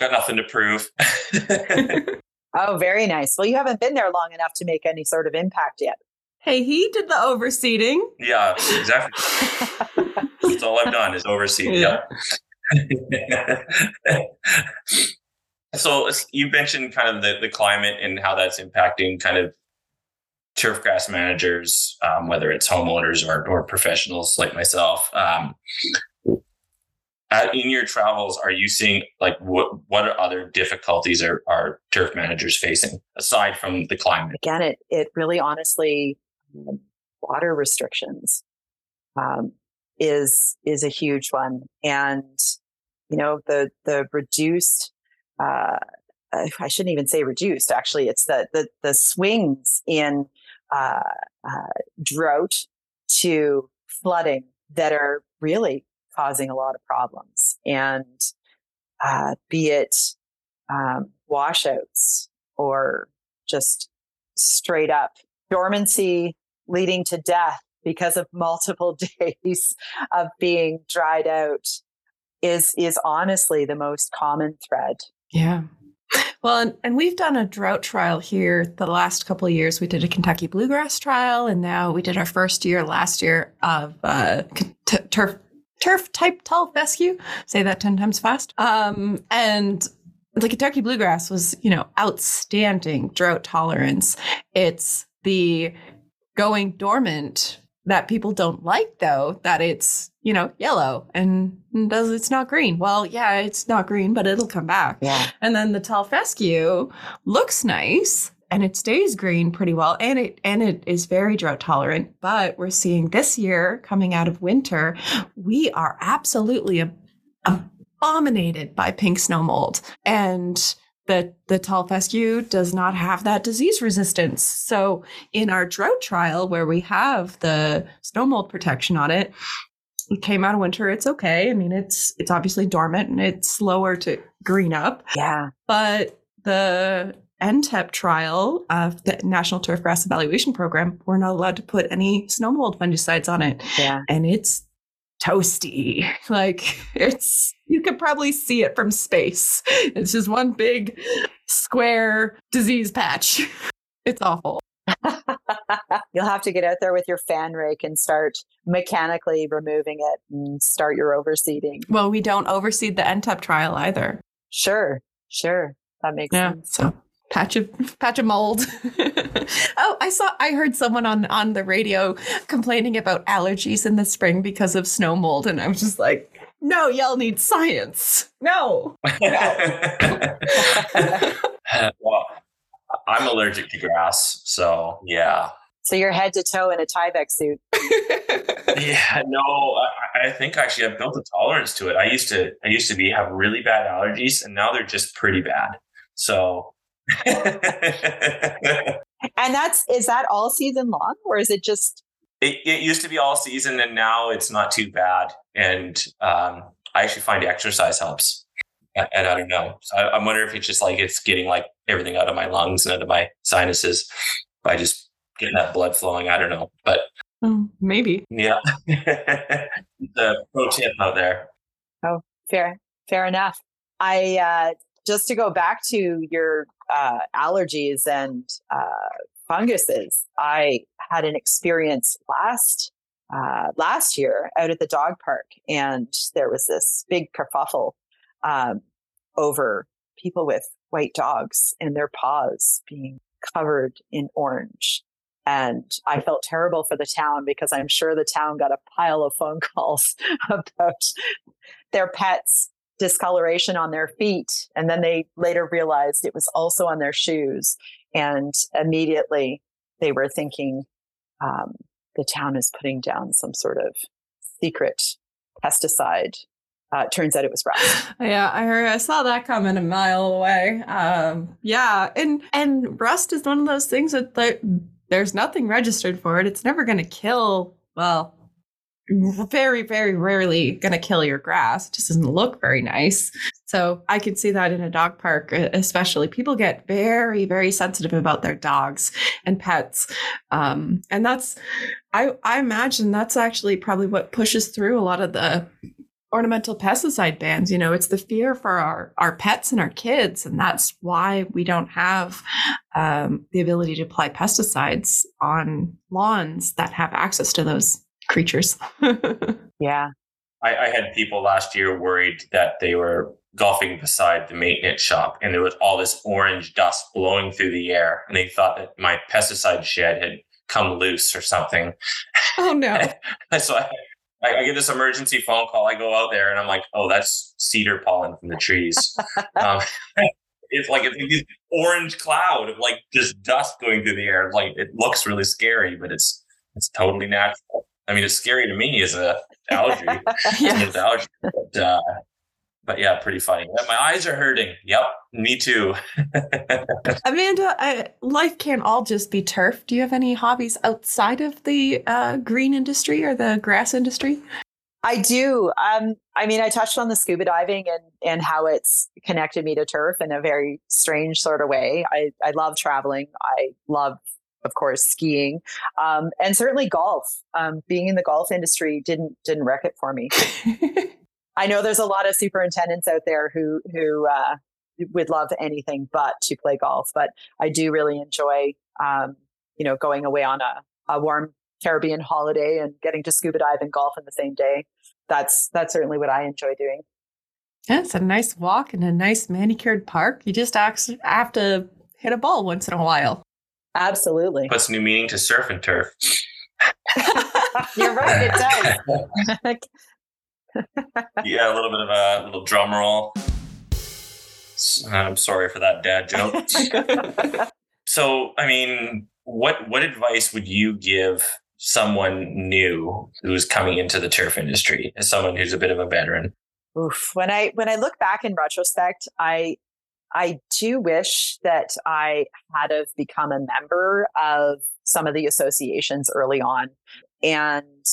S2: got nothing to prove. [laughs]
S3: oh, very nice. Well, you haven't been there long enough to make any sort of impact yet.
S1: Hey, he did the overseeding.
S2: Yeah, exactly. [laughs] That's all I've done is overseed. Yeah. [laughs] so you mentioned kind of the, the climate and how that's impacting kind of turf grass managers, um, whether it's homeowners or, or professionals like myself. Um, in your travels, are you seeing like what what other difficulties are, are turf managers facing aside from the climate?
S3: Again, it it really honestly um, water restrictions um, is is a huge one, and you know the the reduced. Uh, I shouldn't even say reduced. Actually, it's the the the swings in uh, uh, drought to flooding that are really causing a lot of problems. And uh, be it um, washouts or just straight up dormancy leading to death because of multiple [laughs] days of being dried out is is honestly the most common thread.
S1: Yeah. Well, and, and we've done a drought trial here the last couple of years. We did a Kentucky bluegrass trial, and now we did our first year last year of uh, t- turf turf type tall fescue. Say that 10 times fast. Um, and the Kentucky bluegrass was, you know, outstanding drought tolerance. It's the going dormant that people don't like though that it's you know yellow and does it's not green. Well yeah it's not green but it'll come back.
S3: Yeah.
S1: And then the tall fescue looks nice and it stays green pretty well and it and it is very drought tolerant but we're seeing this year coming out of winter we are absolutely abominated by pink snow mold. And the the tall fescue does not have that disease resistance so in our drought trial where we have the snow mold protection on it it came out of winter it's okay i mean it's it's obviously dormant and it's slower to green up
S3: yeah
S1: but the NTEP trial of the National Turfgrass Evaluation Program, we're not allowed to put any snow mold fungicides on it.
S3: Yeah.
S1: And it's toasty. [laughs] Like it's, you could probably see it from space. It's just one big square disease patch. [laughs] It's awful. [laughs]
S3: You'll have to get out there with your fan rake and start mechanically removing it and start your overseeding.
S1: Well, we don't overseed the NTEP trial either.
S3: Sure, sure. That makes
S1: yeah,
S3: sense.
S1: So patch of patch of mold. [laughs] oh, I saw I heard someone on on the radio complaining about allergies in the spring because of snow mold and I was just like, "No, y'all need science." No. no. [laughs]
S2: well, I'm allergic to grass, so yeah.
S3: So you're head to toe in a Tyvek suit. [laughs]
S2: yeah, no, I, I, think actually I've built a tolerance to it. I used to I used to be have really bad allergies and now they're just pretty bad. So [laughs]
S3: and that's is that all season long or is it just
S2: it, it used to be all season and now it's not too bad and um, i actually find exercise helps. And i don't know. So I, am wondering if it's just like it's getting like everything out of my lungs and out of my sinuses by just getting that blood flowing. I don't know. But
S1: oh, maybe.
S2: Yeah. [laughs] The pro tip out there.
S3: Oh fair fair enough. I uh just to go back to your uh, allergies and uh, funguses. I had an experience last uh, last year out at the dog park, and there was this big kerfuffle um, over people with white dogs and their paws being covered in orange. And I felt terrible for the town because I'm sure the town got a pile of phone [laughs] calls about their pets discoloration on their feet. And then they later realized it was also on their shoes. And immediately they were thinking um, the town is putting down some sort of secret pesticide. Uh, turns out it was rust. [laughs]
S1: Yeah, I heard. I saw that coming a mile away. Um, yeah, and and rust is one of those things that, that there's nothing registered for it. It's never going to kill. Well, very, very rarely going to kill your grass. It just doesn't look very nice. So I could see that in a dog park, especially. People get very, very sensitive about their dogs and pets. Um, and that's, I, I imagine that's actually probably what pushes through a lot of the ornamental pesticide bans. You know, it's the fear for our, our pets and our kids. And that's why we don't have um, the ability to apply pesticides on lawns that have access to those creatures. [laughs]
S3: yeah.
S2: I, I had people last year worried that they were golfing beside the maintenance shop and there was all this orange dust blowing through the air and they thought that my pesticide shed had come loose or something.
S1: Oh no. [laughs]
S2: so I, I, get this emergency phone call. I go out there and I'm like, oh, that's cedar pollen from the trees. [laughs] um, it's like it's this orange cloud of like just dust going through the air. Like it looks really scary, but it's it's totally natural. I mean, it's scary to me as a allergy. yeah. allergy, but, uh, but yeah, pretty funny. My eyes are hurting. Yep, me too. [laughs]
S1: Amanda, I, life can't all just be turf. Do you have any hobbies outside of the uh, green industry or the grass industry?
S3: I do. Um, I mean, I touched on the scuba diving and and how it's connected me to turf in a very strange sort of way. I I love traveling. I love, of course, skiing, um, and certainly golf. Um, being in the golf industry didn't didn't wreck it for me. [laughs] I know there's a lot of superintendents out there who who uh, would love anything but to play golf, but I do really enjoy, um, you know, going away on a, a warm Caribbean holiday and getting to scuba dive and golf in the same day. That's that's certainly what I enjoy doing.
S1: Yeah, it's a nice walk in a nice manicured park. You just have to hit a ball once in a while.
S3: Absolutely.
S2: Puts new meaning to surf and turf. [laughs]
S3: You're right, it does. [laughs]
S2: yeah, a little bit of a little drum roll. I'm sorry for that dad joke. [laughs] so, I mean, what what advice would you give someone new who's coming into the turf industry as someone who's a bit of a veteran?
S3: Oof. When I when I look back in retrospect, I I do wish that I had have become a member of some of the associations early on and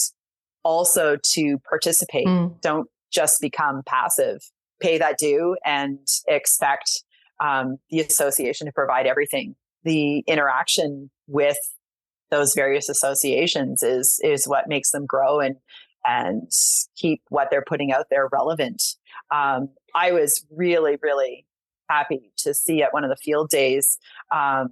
S3: also to participate. Mm. Don't just become passive. Pay that due and expect um, the association to provide everything. The interaction with those various associations is is what makes them grow and and keep what they're putting out there relevant. Um, I was really really happy to see at one of the field days um,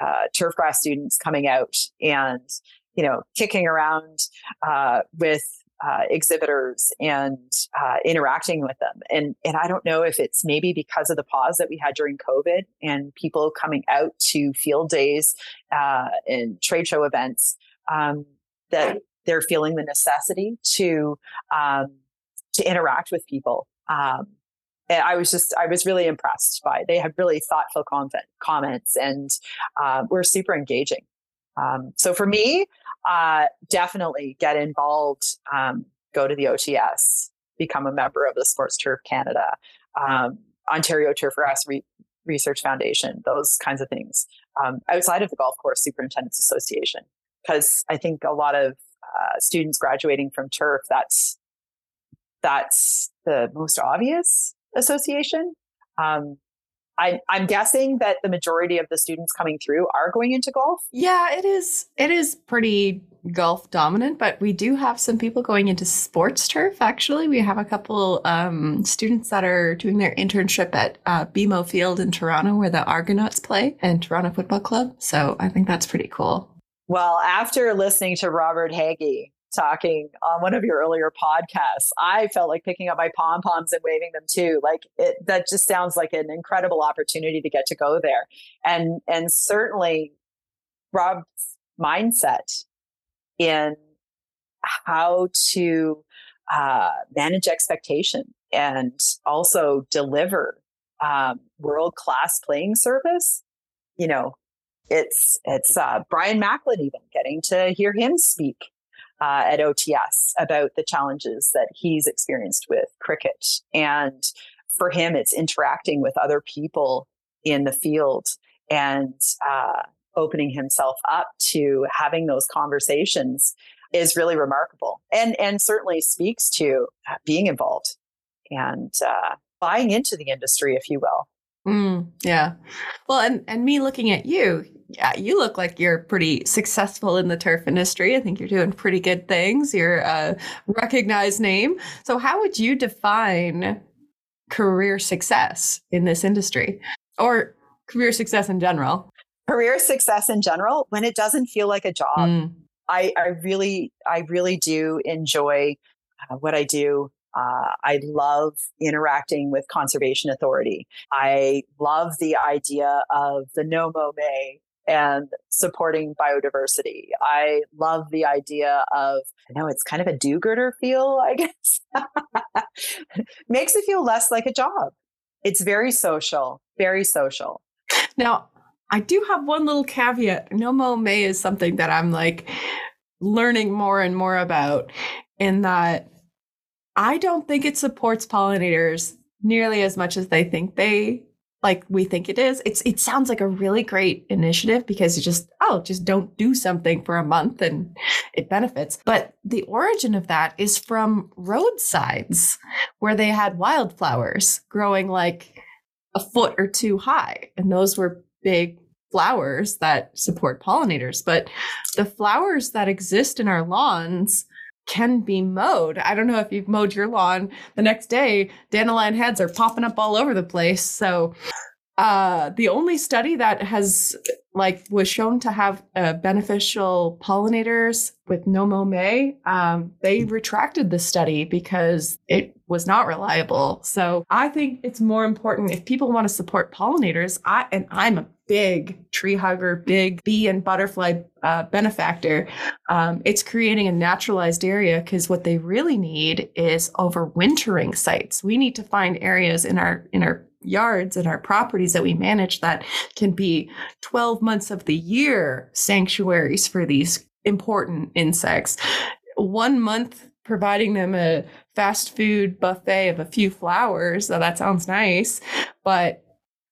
S3: uh, turfgrass students coming out and you know kicking around uh, with uh, exhibitors and uh, interacting with them. And and I don't know if it's maybe because of the pause that we had during COVID and people coming out to field days uh, and trade show events um, that they're feeling the necessity to um, to interact with people. Um, and I was just I was really impressed by they had really thoughtful comment, comments and uh, were super engaging. Um, so for me, uh, definitely get involved. Um, go to the OTS, become a member of the Sports Turf Canada, um, Ontario Turf Grass Re- Research Foundation, those kinds of things. Um, outside of the Golf Course Superintendents Association, because I think a lot of uh, students graduating from turf, that's that's the most obvious association. Um, I, I'm guessing that the majority of the students coming through are going into golf.
S1: Yeah, it is. It is pretty golf dominant, but we do have some people going into sports turf. Actually, we have a couple um, students that are doing their internship at uh, BMO Field in Toronto, where the Argonauts play, and Toronto Football Club. So I think that's pretty cool.
S3: Well, after listening to Robert Hagee, talking on one of your earlier podcasts, I felt like picking up my pom poms and waving them too. Like it, that just sounds like an incredible opportunity to get to go there. And, and certainly Rob's mindset in how to uh, manage expectation and also deliver um, world class playing service. You know, it's it's uh, Brian Macklin even getting to hear him speak uh, at OTS about the challenges that he's experienced with cricket. And for him, it's interacting with other people in the field and uh, opening himself up to having those conversations is really remarkable and and certainly speaks to being involved and uh, buying into the industry if you will
S1: Mm, yeah. Well, and, and me looking at you, yeah, you look like you're pretty successful in the turf industry. I think you're doing pretty good things. You're a recognized name. So, how would you define career success in this industry or career success in general?
S3: Career success in general, when it doesn't feel like a job. Mm. I, I really, I really do enjoy uh, what I do. Uh, I love interacting with conservation authority. I love the idea of the no mow may and supporting biodiversity. I love the idea of, I know it's kind of a do-gooder feel, I [laughs] guess. Makes it feel less like a job. It's very social, very social.
S1: Now, I do have one little caveat. No mow may is something that I'm like learning more and more about in that I don't think it supports pollinators nearly as much as they think they like we think it is. It's it sounds like a really great initiative because you just oh just don't do something for a month and it benefits. But the origin of that is from roadsides where they had wildflowers growing like a foot or two high and those were big flowers that support pollinators. But the flowers that exist in our lawns can be mowed. I don't know if you've mowed your lawn. The next day, dandelion heads are popping up all over the place. So, uh, the only study that has like was shown to have uh, beneficial pollinators with no mow may, um, they retracted the study because it was not reliable. So I think it's more important if people want to support pollinators. I and I'm a big tree hugger, big bee and butterfly uh, benefactor. Um, it's creating a naturalized area because what they really need is overwintering sites. We need to find areas in our in our yards and our properties that we manage that can be 12 months of the year sanctuaries for these important insects. One month providing them a fast food buffet of a few flowers. So that sounds nice, but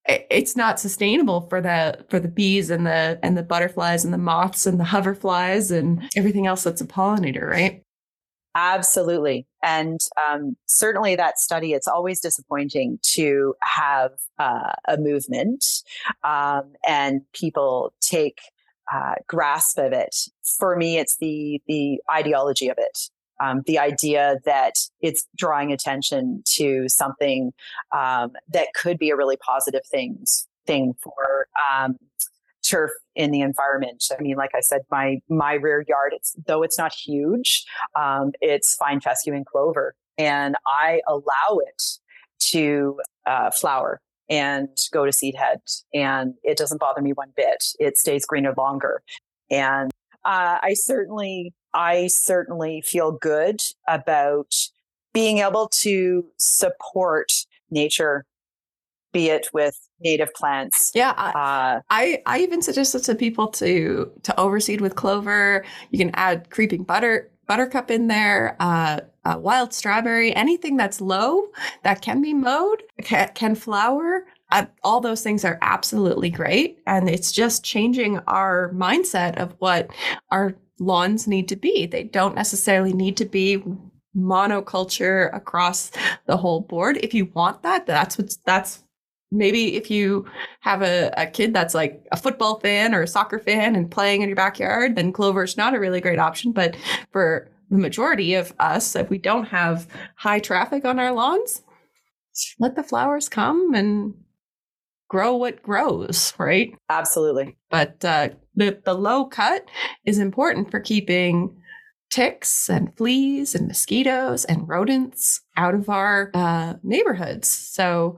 S1: it's not sustainable for the for the bees and the and the butterflies and the moths and the hoverflies and everything else that's a pollinator, right?
S3: Absolutely. And um, certainly that study, it's always disappointing to have uh, a movement um, and people take uh, grasp of it. For me, it's the the ideology of it um, the idea that it's drawing attention to something um, that could be a really positive things thing for um, turf in the environment. I mean, like I said, my my rear yard, it's though it's not huge, um, it's fine fescue and clover, and I allow it to uh, flower and go to seed head, and it doesn't bother me one bit. It stays greener longer, and uh, I certainly I certainly feel good about being able to support nature, be it with native plants.
S1: Yeah, uh, I I even suggested to people to to overseed with clover. You can add creeping butter buttercup in there, uh, uh, wild strawberry, anything that's low that can be mowed, can, can flower. Uh, all those things are absolutely great. And it's just changing our mindset of what our lawns need to be. They don't necessarily need to be monoculture across the whole board. If you want that, that's what's that's maybe if you have a, a kid that's like a football fan or a soccer fan and playing in your backyard, then clover is not a really great option. But for the majority of us, if we don't have high traffic on our lawns, let the flowers come and grow what grows, right?
S3: Absolutely.
S1: But uh, the, the low cut is important for keeping ticks and fleas and mosquitoes and rodents out of our uh, neighborhoods. So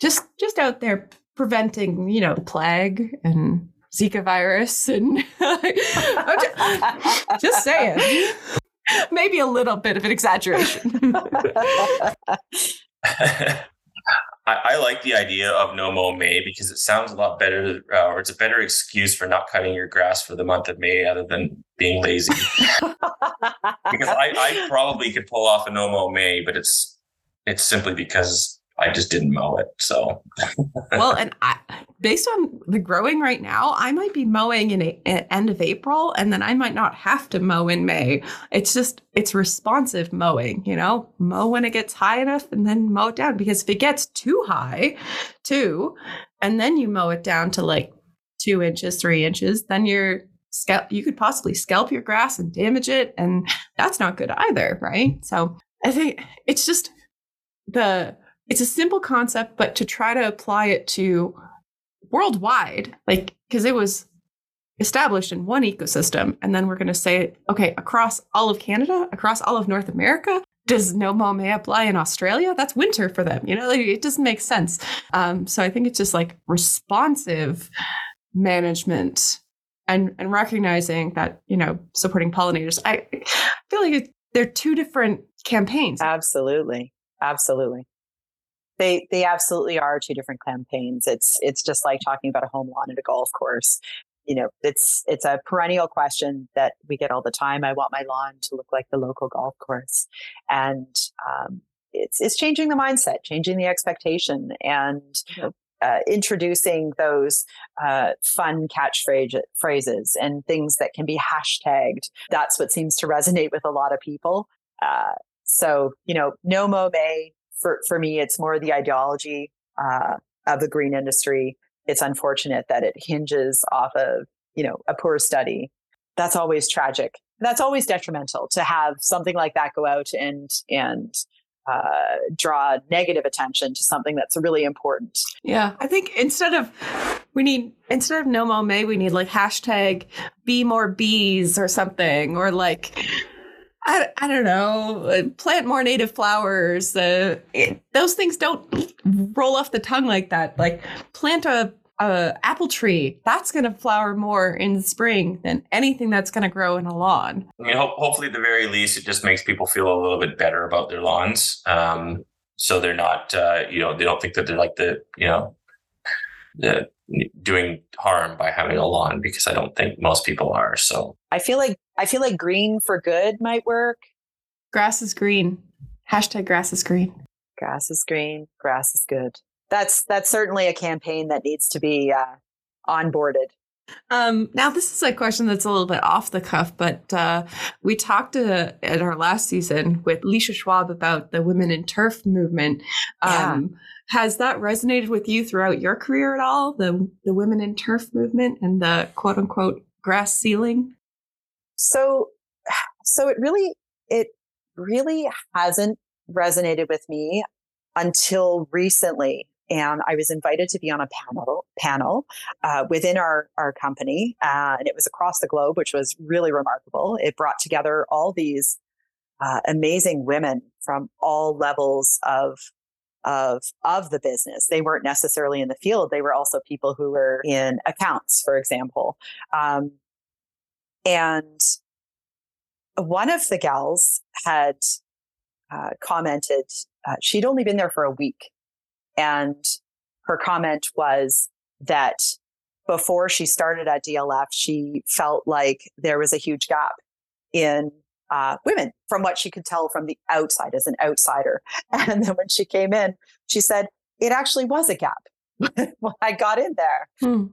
S1: just just out there preventing, you know, the plague and Zika virus and [laughs] just, just saying. [laughs] Maybe a little bit of an exaggeration. [laughs]
S2: I, I, like the idea of no mow May because it sounds a lot better, uh, or it's a better excuse for not cutting your grass for the month of May, other than being lazy. [laughs] because I, I, probably could pull off a no mow May, but it's it's simply because I just didn't mow it. So,
S1: well, and [laughs] I, based on the growing right now, I might be mowing in a, a, end of April, and then I might not have to mow in May. It's just it's responsive mowing, you know, mow when it gets high enough, and then mow it down. Because if it gets too high, too, and then you mow it down to like two inches, three inches, then you're scalp. You could possibly scalp your grass and damage it, and that's not good either, right? So I think it's just the it's a simple concept, but to try to apply it to worldwide, like, because it was established in one ecosystem and then we're going to say okay across all of canada across all of north america does no may apply in australia? That's winter for them you know like, it doesn't make sense. Um, so i think it's just like responsive management and and recognizing that you know supporting pollinators. I feel like it, they're two different campaigns.
S3: Absolutely. Absolutely they they absolutely are two different campaigns it's it's just like talking about a home lawn and a golf course you know, it's it's a perennial question that we get all the time. I want my lawn to look like the local golf course, and um, it's it's changing the mindset, changing the expectation, and uh, introducing those uh, fun catchphrase phrases and things that can be hashtagged. That's what seems to resonate with a lot of people. Uh, so you know, no mow may for for me, it's more the ideology uh, of the green industry it's unfortunate that it hinges off of, you know, a poor study. That's always tragic. That's always detrimental to have something like that go out and and uh, draw negative attention to something that's really important.
S1: Yeah, I think instead of we need instead of no mow may we need like hashtag be more bees or something or like I, I don't know, uh, plant more native flowers. Uh, it, those things don't roll off the tongue like that. Like plant a, a apple tree. That's going to flower more in the spring than anything that's going to grow in a lawn.
S2: I mean, ho- hopefully, at the very least, it just makes people feel a little bit better about their lawns. Um, so they're not, uh, you know, they don't think that they're like the, you know, the doing harm by having a lawn because I don't think most people are. So
S3: I feel like I feel like green for good might work.
S1: Grass is green. Hashtag grass is green.
S3: Grass is green. Grass is good. That's that's certainly a campaign that needs to be uh, onboarded.
S1: Um, now, this is a question that's a little bit off the cuff, but uh, we talked uh, at our last season with Leisha Schwab about the women in turf movement. Um, yeah. Has that resonated with you throughout your career at all? The the women in turf movement and the quote unquote grass ceiling?
S3: So, so it really, it really hasn't resonated with me until recently. And I was invited to be on a panel panel uh, within our our company, uh, and it was across the globe, which was really remarkable. It brought together all these uh, amazing women from all levels of of of the business. They weren't necessarily in the field; they were also people who were in accounts, for example. Um, and one of the gals had uh, commented, uh, she'd only been there for a week. And her comment was that before she started at DLF, she felt like there was a huge gap in uh, women from what she could tell from the outside as an outsider. [laughs] And then when she came in, she said, it actually was a gap [laughs] when I got in there. Hmm.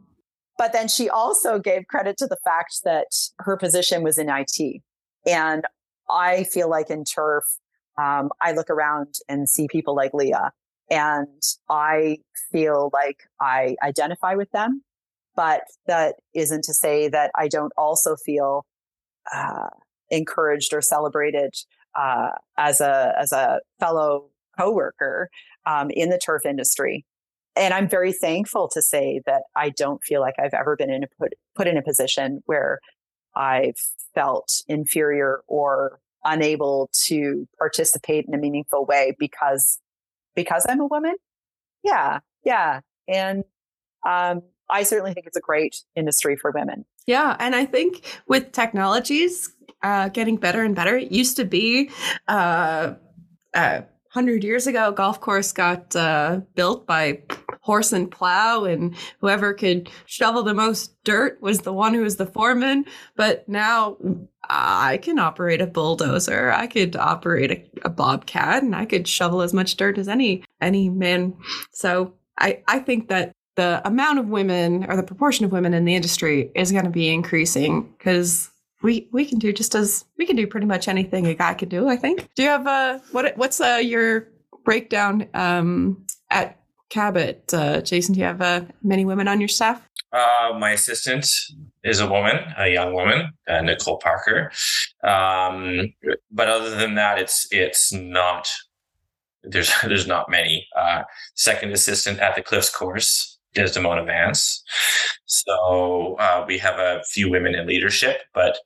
S3: But then she also gave credit to the fact that her position was in IT. And I feel like in turf, um, I look around and see people like Leah, and I feel like I identify with them. But that isn't to say that I don't also feel uh, encouraged or celebrated uh, as a as a fellow coworker um, in the turf industry and I'm very thankful to say that I don't feel like I've ever been in a put, put in a position where I've felt inferior or unable to participate in a meaningful way because because I'm a woman. Yeah, yeah, and um, I certainly think it's a great industry for women.
S1: Yeah, and I think with technologies uh, getting better and better, it used to be. Uh, uh, 100 years ago, golf course got uh, built by horse and plow, and whoever could shovel the most dirt was the one who was the foreman. But now I can operate a bulldozer, I could operate a, a bobcat, and I could shovel as much dirt as any any man. So I, I think that the amount of women or the proportion of women in the industry is going to be increasing because we we can do just as we can do pretty much anything a guy can do. I think. Do you have a what? What's uh, your breakdown um, at Cabot? Uh, Jason, do you have uh, many women on your staff?
S2: Uh, my assistant is a woman, a young woman, uh, Nicole Parker. Um, but other than that, it's it's not. There's [laughs] there's not many. Uh, second assistant at the Cliffs course, Desdemona Vance. So uh, we have a few women in leadership, but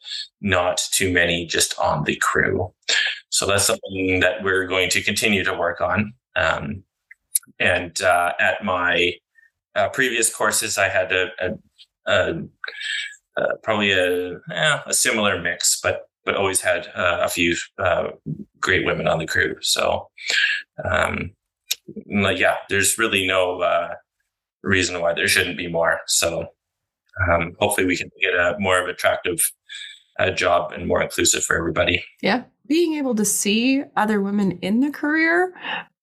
S2: not too many just on the crew. So that's something that we're going to continue to work on. Um, and uh, at my uh, previous courses, I had a, a, a, a probably a, a similar mix, but but always had uh, a few uh, great women on the crew. So, um, yeah, there's really no uh, reason why there shouldn't be more. So, um, hopefully, we can get a more of attractive uh, job and more inclusive for everybody.
S1: Yeah, being able to see other women in the career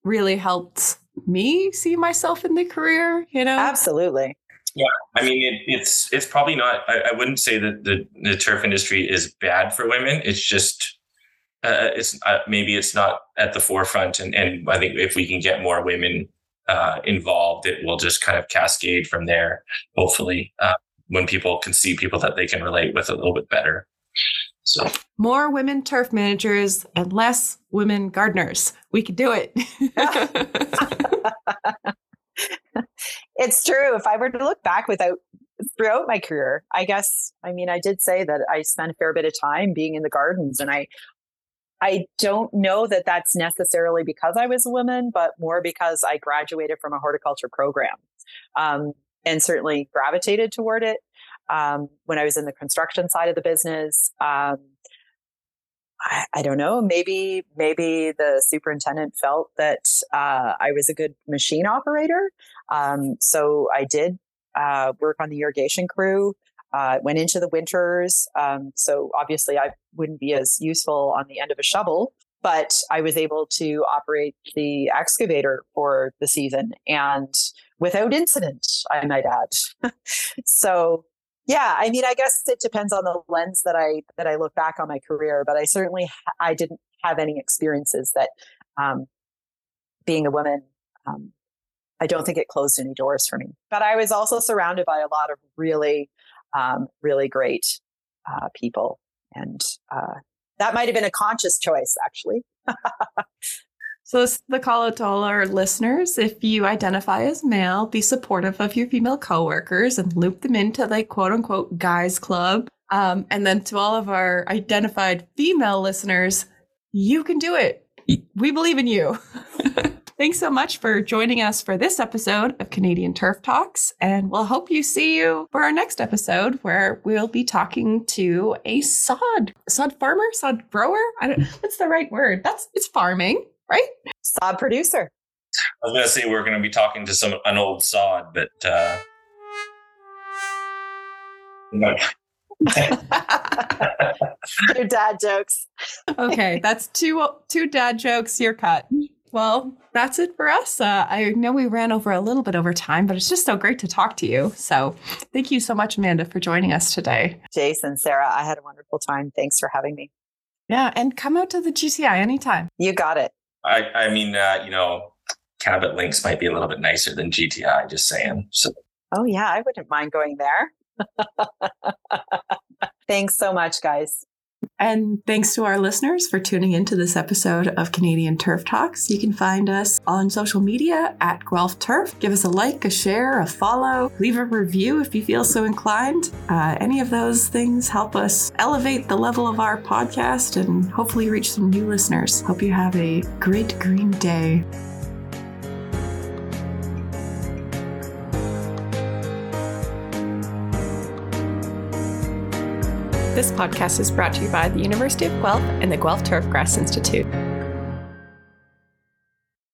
S1: really helped me see myself in the career. You know,
S3: absolutely.
S2: Yeah, I mean, it, it's it's probably not. I, I, wouldn't say that the, the turf industry is bad for women. It's just uh, it's uh, maybe it's not at the forefront, and and I think if we can get more women uh, involved, it will just kind of cascade from there. Hopefully, uh, when people can see people that they can relate with a little bit better. So
S1: more women turf managers and less women gardeners. We could do it. [laughs]
S3: it's true. If I were to look back without throughout my career, I guess I mean I did say that I spent a fair bit of time being in the gardens and I I don't know that that's necessarily because I was a woman, but more because I graduated from a horticulture program um, and certainly gravitated toward it. Um, when I was in the construction side of the business, um, I, I, don't know. Maybe maybe the superintendent felt that uh, I was a good machine operator, um, so I did uh, work on the irrigation crew. Uh, went into the winters, um, so obviously I wouldn't be as useful on the end of a shovel, but I was able to operate the excavator for the season and without incident, I might add. [laughs] so yeah i mean i guess it depends on the lens that i that i look back on my career but i certainly i didn't have any experiences that um, being a woman um, i don't think it closed any doors for me but i was also surrounded by a lot of really um, really great uh, people and uh, that might have been a conscious choice actually [laughs]
S1: So this is the call out to all our listeners. If you identify as male, be supportive of your female coworkers and loop them into the quote unquote guys club. Um, and then to all of our identified female listeners, you can do it. We believe in you. [laughs] Thanks so much for joining us for this episode of Canadian Turf Talks. And we'll hope you see you for our next episode where we'll be talking to a sod, sod farmer, sod grower. I don't, what's the right word? That's, it's farming right?
S3: Sod producer.
S2: I was going to say we're going to be talking to some an old sod, but uh, no. [laughs]
S3: two dad jokes.
S1: okay, that's two two dad jokes. You're cut. Well, that's it for us. Uh, I know we ran over a little bit over time, but it's just so great to talk to you. So, thank you so much, Amanda, for joining us today.
S3: Jason, Sarah, I had a wonderful time. Thanks for having me.
S1: Yeah, and come out to the GTI anytime.
S3: You got it.
S2: I, I mean, uh, you know, Cabot Links might be a little bit nicer than GTI, just saying. So.
S3: Oh, yeah, I wouldn't mind going there. [laughs] Thanks so much, guys.
S1: And thanks to our listeners for tuning into this episode of Canadian Turf Talks. You can find us on social media at Guelph Turf. Give us a like, a share, a follow, leave a review if you feel so inclined. Uh, any of those things help us elevate the level of our podcast and hopefully reach some new listeners. Hope you have a great green day. This podcast is brought to you by the University of Guelph and the Guelph Turfgrass Institute.